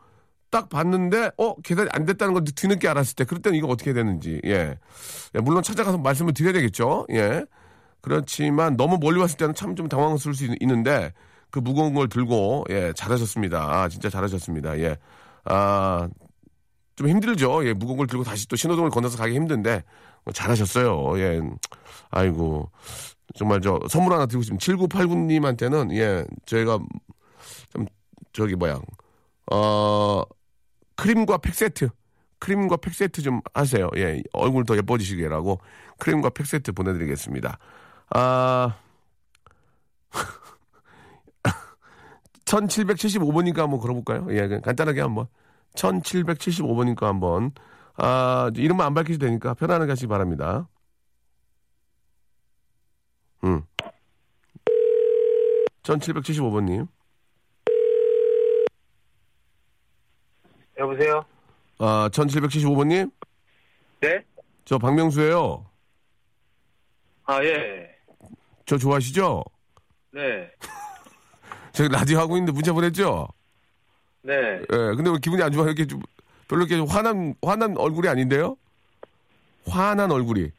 딱 봤는데, 어, 계산이 안 됐다는 걸 뒤늦게 알았을 때, 그럴 때는 이거 어떻게 되는지, 예. 예, 물론 찾아가서 말씀을 드려야 되겠죠. 예. 그렇지만 너무 멀리 왔을 때는 참 좀 당황스러울 수 있- 있는데, 그 무거운 걸 들고, 예, 잘하셨습니다. 아, 진짜 잘하셨습니다. 예. 아, 좀 힘들죠. 예, 무거운 걸 들고 다시 또 신호등을 건너서 가기 힘든데, 어, 잘하셨어요. 예. 아이고. 정말 저 선물 하나 드리고 싶습니다. 7989님한테는, 예, 저희가 좀, 저기 뭐야, 어, 크림과 팩 세트. 크림과 팩 세트 좀 하세요. 예, 얼굴 더 예뻐지시게라고 크림과 팩 세트 보내드리겠습니다. 아, 1775번이니까 한번 걸어볼까요? 예, 간단하게 한번. 1775번이니까 한번. 아, 이름만 안 밝히셔도 되니까 편안하게 하시기 바랍니다. 음. 1775번님. 여보세요? 아, 1775번님? 네? 저 박명수예요 아, 예. 저 좋아하시죠? 네. 저희 라디오 하고 있는데 문자 보냈죠? 네. 예, 근데 왜 기분이 안 좋아요? 이렇게 좀, 별로 이렇게 화난, 화난 얼굴이 아닌데요? 화난 얼굴이.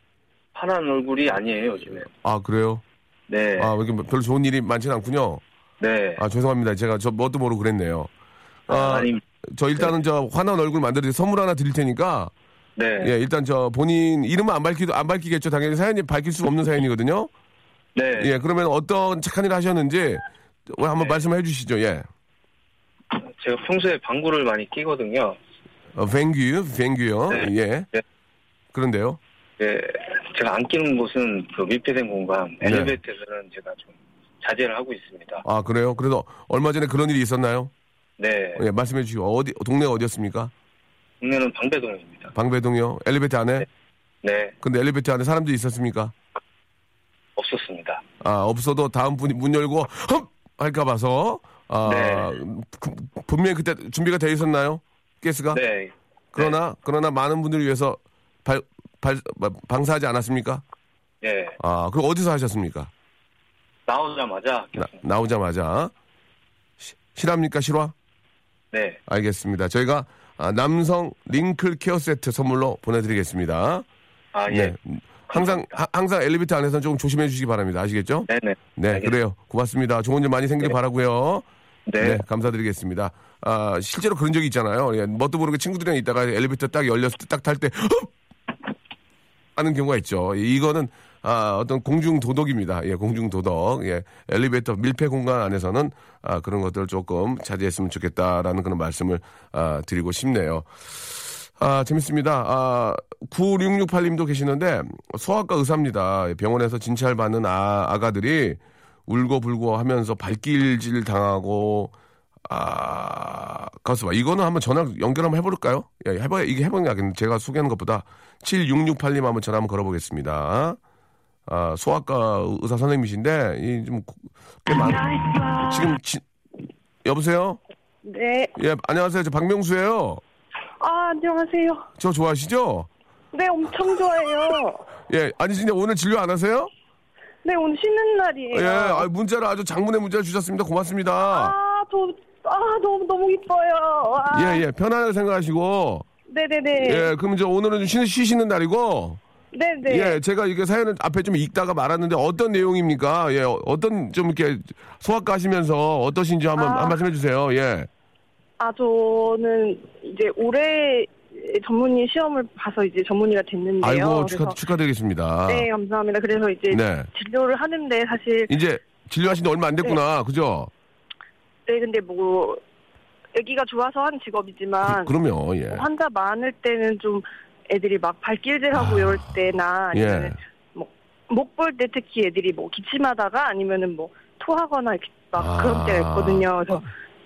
화난 얼굴이 아니에요, 요즘에. 아, 그래요? 네. 아, 이게 별로 좋은 일이 많지는 않군요. 네. 아, 죄송합니다. 제가 저 뭣도 모르고 그랬네요. 아, 아니, 저 일단은 저 화난 얼굴 만들어서 선물 하나 드릴 테니까, 네. 예, 일단 저 본인 이름은 안 밝히도, 안 밝히겠죠. 당연히 사연이 밝힐 수가 없는 사연이거든요. 네. 예, 그러면 어떤 착한 일을 하셨는지, 어, 한번 네. 말씀해 주시죠. 예. 제가 평소에 방구를 많이 끼거든요. 어, 뱅규, 뱅규요. 네. 예. 네. 그런데요. 예, 제가 안 끼는 곳은 그 밀폐된 공간, 네. 엘리베이터에서는 제가 좀 자제를 하고 있습니다. 아, 그래요? 그래도 얼마 전에 그런 일이 있었나요? 네. 예, 말씀해 주시고, 어디, 동네가 어디였습니까? 동네는 방배동입니다. 방배동이요? 엘리베이터 안에? 네. 근데 엘리베이터 안에 사람들이 있었습니까? 없었습니다. 아, 없어도 다음 분이 문 열고, 헙! 할까 봐서, 아, 그- 분명히 그때 준비가 돼 있었나요? 가스가? 네. 그러나, 그러나 많은 분들을 위해서 발, 발, 방사하지 않았습니까? 예. 아, 그럼 어디서 하셨습니까? 나오자마자 나, 나오자마자. 시- 실합니까, 실화? 네. 알겠습니다. 저희가 아, 남성 링클 케어 세트 선물로 보내드리겠습니다. 아, 예. 네. 항상, 하- 항상 엘리베이터 안에서는 조금 조심해 주시기 바랍니다. 아시겠죠? 네네. 네, 알겠습니다. 그래요. 고맙습니다. 좋은 일 많이 생길 네. 바라고요 네. 감사드리겠습니다. 아, 실제로 그런 적이 있잖아요. 예, 뭣도 모르게 친구들이랑 있다가 엘리베이터 딱 열렸을 때 딱 탈 때, 하는 경우가 있죠. 이거는 아, 어떤 공중 도덕입니다. 예, 공중 도덕. 예, 엘리베이터 밀폐 공간 안에서는 아, 그런 것들을 조금 자제했으면 좋겠다라는 그런 말씀을 아, 드리고 싶네요. 아, 재밌습니다. 아, 9668님도 계시는데 소아과 의사입니다. 병원에서 진찰 받는 아, 아가들이 울고 불고 하면서 발길질 당하고 아, 가수 봐. 이거는 한번 전화 연결 한번 해볼까요? 예, 해봐야, 이게 해보는 게 낫겠네. 제가 소개하는 것보다 7668님 한번 전화 한번 걸어보겠습니다. 아, 소아과 의사 선생님이신데, 이 좀, 꽤 많, 지금, 지, 여보세요? 네. 예, 안녕하세요. 저 박명수예요 아, 안녕하세요. 저 좋아하시죠? 네, 엄청 좋아해요. 예, 아니, 진짜 오늘 진료 안 하세요? 네, 오늘 쉬는 날이에요. 예, 아, 문자를 아주 장문의 문자를 주셨습니다. 고맙습니다. 아, 저, 아, 너무, 너무 이뻐요. 아, 예, 예, 편안하게 생각하시고, 네네네. 예, 그럼 이제 오늘은 좀 쉬는, 쉬시는 날이고, 네네. 예, 제가 이게 사연을 앞에 좀 읽다가 말았는데 어떤 내용입니까? 예, 어떤 좀 이렇게 소아과 하시면서 어떠신지 한번 아. 한 말씀 해주세요. 예. 아, 저는 이제 올해 전문의 시험을 봐서 이제 전문의가 됐는데요. 아이고, 축하, 그래서- 축하드리겠습니다. 네, 감사합니다. 그래서 이제 네. 진료를 하는데 사실 이제 진료하신 지 얼마 안 됐구나. 그죠? 네, 근데 뭐 애기가 좋아서 한 직업이지만 그, 러면 예. 환자 많을 때는 좀 애들이 막 발길질하고 이럴 때나 예. 아니면 목볼 때 특히 애들이 뭐 기침하다가 아니면은 뭐 토하거나 이렇게 막 아. 그런 때가 있거든요. 그래서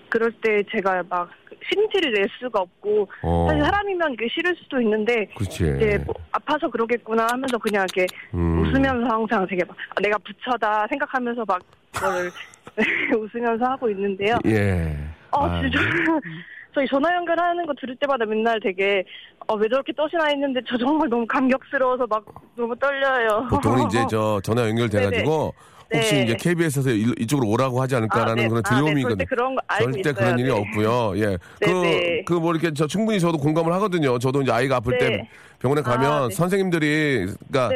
그럴 때 제가 막 신음치를 낼 수가 없고 어, 사실 사람이면 이게 싫을 수도 있는데 그렇지. 이제 뭐 아파서 그러겠구나 하면서 그냥 이렇게 음. 웃으면서 항상 되게 막 아, 내가 부처다 생각하면서 막 그걸 웃으면서 하고 있는데요. 예. 어, 아, 진짜. 저희 전화 연결하는 거 들을 때마다 맨날 되게, 어, 왜 저렇게 떠시나 했는데 저 정말 너무 감격스러워서 막 너무 떨려요. 보통은 이제 저 전화 연결돼가지고. 혹시 네. 이제 KBS에서 이쪽으로 오라고 하지 않을까라는 아, 네. 그런 아, 네. 두려움이거든요. 절대 그런 거 알고 절대 있어요. 그런 일이 네. 없고요. 예. 그, 그 뭐 이렇게 저 충분히 저도 공감을 하거든요. 저도 이제 아이가 아플 때 네. 병원에 가면 아, 네. 선생님들이, 그러니까.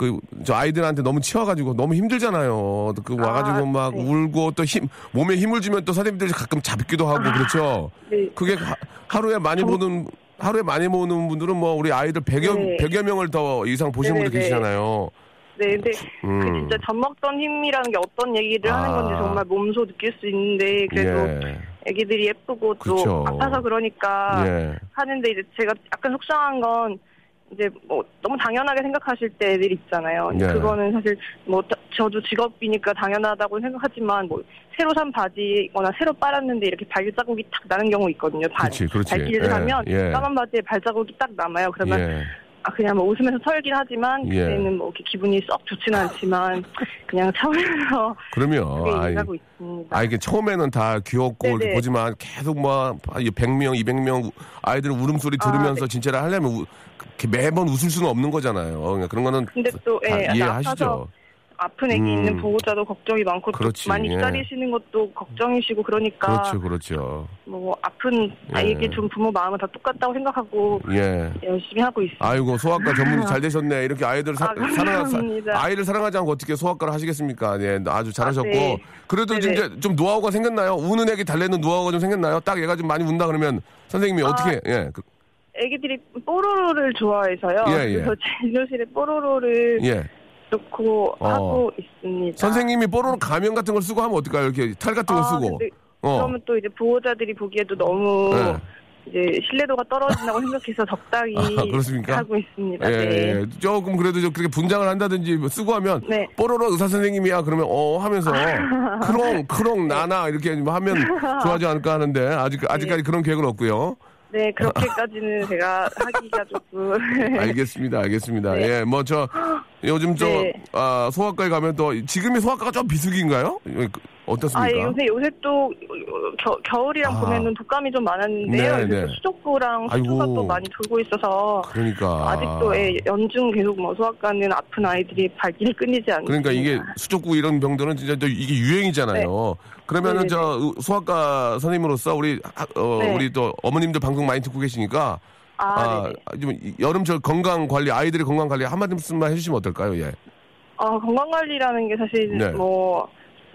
그 저 아이들한테 너무 치워가지고 너무 힘들잖아요. 그 아, 와가지고 막 네. 울고 또 힘 몸에 힘을 주면 또 선생님들이 가끔 잡기도 하고 그렇죠. 네. 그게 하, 하루에 많이 보는 하루에 많이 보는 분들은 뭐 우리 아이들 100여, 네. 100여 명을 더 이상 보시는 분들 네네네. 계시잖아요. 네, 근데 음. 그 진짜 젖 먹던 힘이라는 게 어떤 얘기를 하는 건지 아. 정말 몸소 느낄 수 있는데 그래도 예. 애기들이 예쁘고 또 그쵸. 아파서 그러니까 예. 하는데 이제 제가 약간 속상한 건 이제 뭐 너무 당연하게 생각하실 때 애들이 있잖아요. 네. 그거는 사실 뭐 저- 저도 직업이니까 당연하다고 생각하지만 뭐 새로 산 바지거나 새로 빨았는데 이렇게 발자국이 탁 나는 경우 있거든요. 발, 그렇지, 그렇지. 발길을 예, 하면 예. 까만 바지에 발자국이 딱 남아요. 그러면 예. 아 그냥 뭐 웃으면서 털긴 하지만 예. 그때는 뭐 이렇게 기분이 썩 좋지는 않지만 그냥 참으면서 그러면 아이, 일하고 있습니다. 아 이게 처음에는 다 귀엽고 네네. 이렇게 보지만 계속 뭐 100명, 200명 아이들 울음소리 아, 들으면서 네. 진짜를 하려면 우- 매번 웃을 수는 없는 거잖아요. 그러니까 그런 거는 근데 또다 예, 이해하시죠. 아픈 애기 음. 있는 보호자도 걱정이 많고 또 그렇지, 많이 예. 기다리시는 것도 걱정이시고 그러니까 그렇죠, 그렇죠. 뭐 아픈 아이에게 예. 좀 부모 마음은 다 똑같다고 생각하고 예. 열심히 하고 있습니다. 아이고 소아과 전문의 잘 되셨네. 이렇게 아이들 사, 아, 사랑하, 감사합니다. 사, 아이를 사랑하지 않고 어떻게 소아과를 하시겠습니까? 예, 아주 잘하셨고 아, 네. 그래도 네네. 이제 좀 노하우가 생겼나요? 우는 애기 달래는 노하우가 좀 생겼나요? 딱 얘가 좀 많이 운다 그러면 선생님이 아, 어떻게 예, 그- 애기들이 뽀로로를 좋아해서요. 예, 예. 그래서 진료실에 뽀로로를 예. 놓고 어. 하고 있습니다. 선생님이 뽀로로 가면 같은 걸 쓰고 하면 어떨까요? 이렇게 탈 같은 걸 아, 쓰고. 근데 어. 그러면 또 이제 보호자들이 보기에도 너무 네. 이제 신뢰도가 떨어진다고 생각해서 적당히 아, 그렇습니까? 하고 있습니다. 예, 네. 예. 조금 그래도 좀 그렇게 분장을 한다든지 뭐 쓰고 하면 네. 뽀로로 의사 선생님이야 그러면 어 하면서 크롱 크롱 나나 이렇게 뭐 하면 좋아하지 않을까 하는데 아직 아직까지 그런 계획은 없고요. 네, 그렇게까지는 제가 하기가 조금. 알겠습니다, 알겠습니다. 네. 예, 뭐 저 요즘 저 네. 아, 소아과에 가면 또 지금이 소아과가 좀 비수기인가요? 예, 그, 어떻습니까? 아, 예, 요새 요새 또 겨, 겨울이랑 아. 봄에는 독감이 좀 많았는데요. 네, 네. 또 수족구랑 아이고. 또 많이 돌고 있어서 그러니까 아직도 예, 연중 계속 뭐 소아과는 아픈 아이들이 발길이 끊이지 않습니다. 그러니까 이게 수족구 이런 병들은 진짜 또 이게 유행이잖아요. 그러면은 네. 저 의- 소아과 선생님으로서 우리 아, 어, 네. 우리 또 어머님들 방송 많이 듣고 계시니까 아, 아. 좀 이- 여름철 건강 관리 아이들의 건강 관리 한 말씀만 해주시면 어떨까요? 예. 어, 건강 관리라는 게 사실 네. 뭐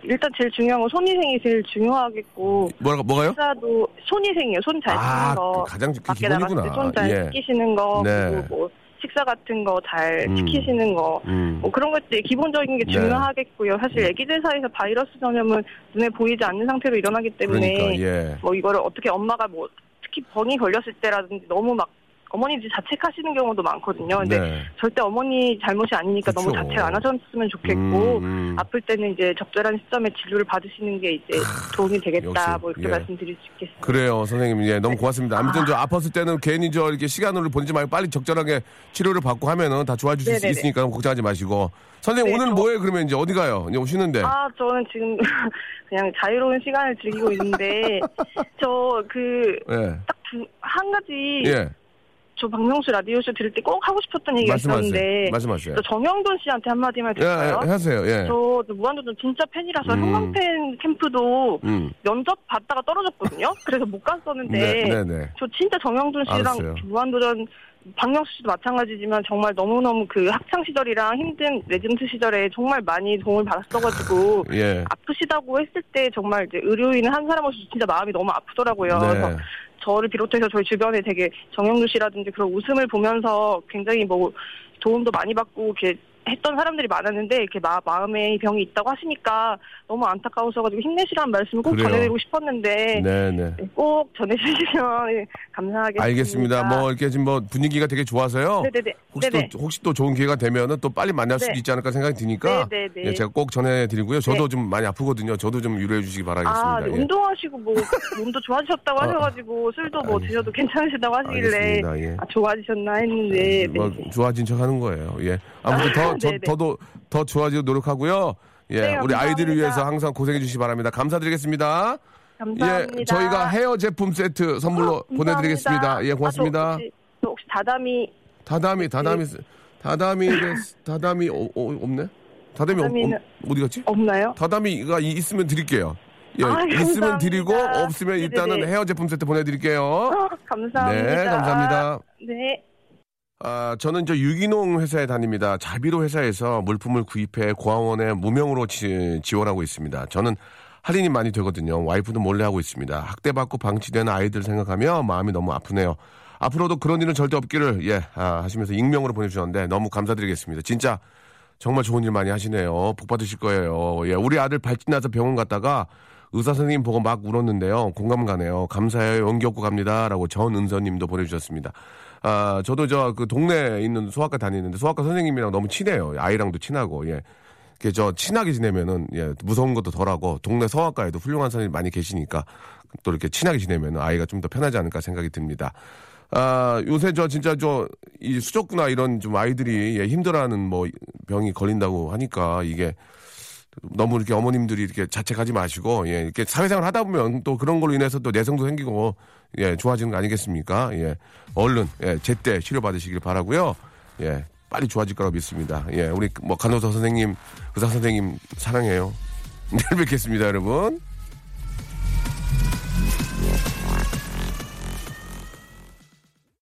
일단 제일 중요한 건 손위생이 제일 중요하겠고 뭐라고 뭐가요? 식사도 손위생이요. 손 잘 씻는 아, 거. 그 가장 그 기본이구나. 때손잘 예. 씻기시는 거 네. 그리고 뭐 식사 같은 거잘 음. 지키시는 거. 음. 뭐 그런 것들이 기본적인 게 네. 중요하겠고요. 사실 네. 애기들 사이에서 바이러스 전염은 눈에 보이지 않는 상태로 일어나기 때문에 그러니까 예. 뭐 이거를 어떻게 엄마가 뭐 특히 병이 걸렸을 때라든지 너무 막 어머니들이 자책하시는 경우도 많거든요. 근데 네. 절대 어머니 잘못이 아니니까 너무 그쵸. 자책 안 하셨으면 좋겠고 음, 음. 아플 때는 이제 적절한 시점에 진료를 받으시는 게 이제 도움이 되겠다 역시, 뭐 이렇게 예. 말씀드릴 수 있겠습니다. 그래요, 선생님. 예, 너무 고맙습니다. 아무튼 저 아팠을 때는 괜히 저 이렇게 시간을 보내지 말고 빨리 적절하게 치료를 받고 하면은 다 좋아질 수. 있으니까 걱정하지 마시고. 선생님 네, 오늘 저- 뭐예요? 그러면 이제 어디 가요? 이제 오시는데. 아 저는 지금 그냥 자유로운 시간을 즐기고 있는데 저 그딱 예. 한 가지 예. 저 박명수 라디오쇼 들을 때 꼭 하고 싶었던 얘기가 말씀하세요. 있었는데 말씀하세요. 저 정영돈 씨한테 한마디만 예, 드릴까요? 예, 하세요. 예. 저 무한도전 진짜 팬이라서 음. 형광펜 캠프도 음. 면접 받다가 떨어졌거든요. 그래서 못 갔었는데 네, 네, 네. 저 진짜 정영돈 씨랑 알았어요. 무한도전 박명수 씨도 마찬가지지만 정말 너무너무 그 학창 시절이랑 힘든 레전드 시절에 정말 많이 도움을 받았어가지고 예. 아프시다고 했을 때 정말 이제 의료인 한 사람 으로서 진짜 마음이 너무 아프더라고요. 네. 그래서 저를 비롯해서 저희 주변에 되게 정영주 씨라든지 그런 웃음을 보면서 굉장히 뭐 도움도 많이 받고 이렇게 했던 사람들이 많았는데 이렇게 마, 마음에 병이 있다고 하시니까 너무 안타까우셔가지고 힘내시라는 말씀을 꼭 그래요. 전해드리고 싶었는데 네, 네. 꼭 전해주시면 예, 감사하겠습니다. 알겠습니다. 뭐 이렇게 지금 뭐 분위기가 되게 좋아서요. 네네네. 혹시 네네. 또 혹시 또 좋은 기회가 되면은 또 빨리 만날 수도 네. 있지 않을까 생각이 드니까 네네네. 예, 제가 꼭 전해드리고요. 저도 네. 좀 많이 아프거든요. 저도 좀 유료해 주시기 바라겠습니다. 아, 네, 예. 운동하시고 뭐 몸도 좋아지셨다고 아, 하셔가지고 술도 뭐 알겠- 드셔도 괜찮으시다고 하시길래. 예. 아, 좋아지셨나 했는데 네. 뭐 좋아진 척 하는 거예요. 예. 아무튼 더, 저, 네네. 더도, 더 좋아지도록 노력하고요. 예. 네, 우리. 아이들을 위해서 항상 고생해 주시기 바랍니다. 감사드리겠습니다. 감사합니다. 예. 저희가 헤어 제품 세트 선물로 감사합니다. 보내드리겠습니다. 예, 고맙습니다. 아, 저 혹시, 저 혹시 다다미 다다미, 다다미, 네. 다다미, 다다미, 어, 어, 없네? 다다미, 어, 어, 어디 갔지? 없나요? 다다미가 이- 있으면 드릴게요. 예, 아, 있으면. 드리고, 없으면 일단은 네네네. 헤어 제품 세트 보내드릴게요. 어, 감사합니다. 네, 감사합니다. 네. 아, 저는 저 유기농 회사에 다닙니다. 자비로 회사에서 물품을 구입해 고아원에 무명으로 지, 지원하고 있습니다. 저는 할인이 많이 되거든요. 와이프도 몰래 하고 있습니다. 학대받고 방치되는 아이들 생각하며 마음이 너무 아프네요. 앞으로도 그런 일은 절대 없기를 예 아, 하시면서 익명으로 보내주셨는데 너무 감사드리겠습니다. 진짜 정말 좋은 일 많이 하시네요. 복 받으실 거예요. 예, 우리 아들 발진 나서 병원 갔다가 의사 선생님 보고 막 울었는데요. 공감 가네요. 감사해요. 용기 얻고 갑니다라고 전은서님도 보내주셨습니다. 아, 저도 저 그 동네에 있는 소아과 다니는데 소아과 선생님이랑 너무 친해요. 아이랑도 친하고 예. 그저 친하게 지내면은 예, 무서운 것도 덜하고 동네 소아과에도 훌륭한 선생님 많이 계시니까 또 이렇게 친하게 지내면 아이가 좀 더 편하지 않을까 생각이 듭니다. 아, 요새 저 진짜 저 이 수족구나 이런 좀 아이들이 예, 힘들어하는 뭐 병이 걸린다고 하니까 이게 너무 이렇게 어머님들이 이렇게 자책하지 마시고 예, 이렇게 사회생활 하다 보면 또 그런 걸로 인해서 또 내성도 생기고 예, 좋아지는 거 아니겠습니까? 예. 얼른 예, 제때 치료 받으시길 바라고요. 예. 빨리 좋아질 거라고 믿습니다. 예, 우리 뭐 간호사 선생님, 의사 선생님 사랑해요. 내일 뵙겠습니다, 여러분.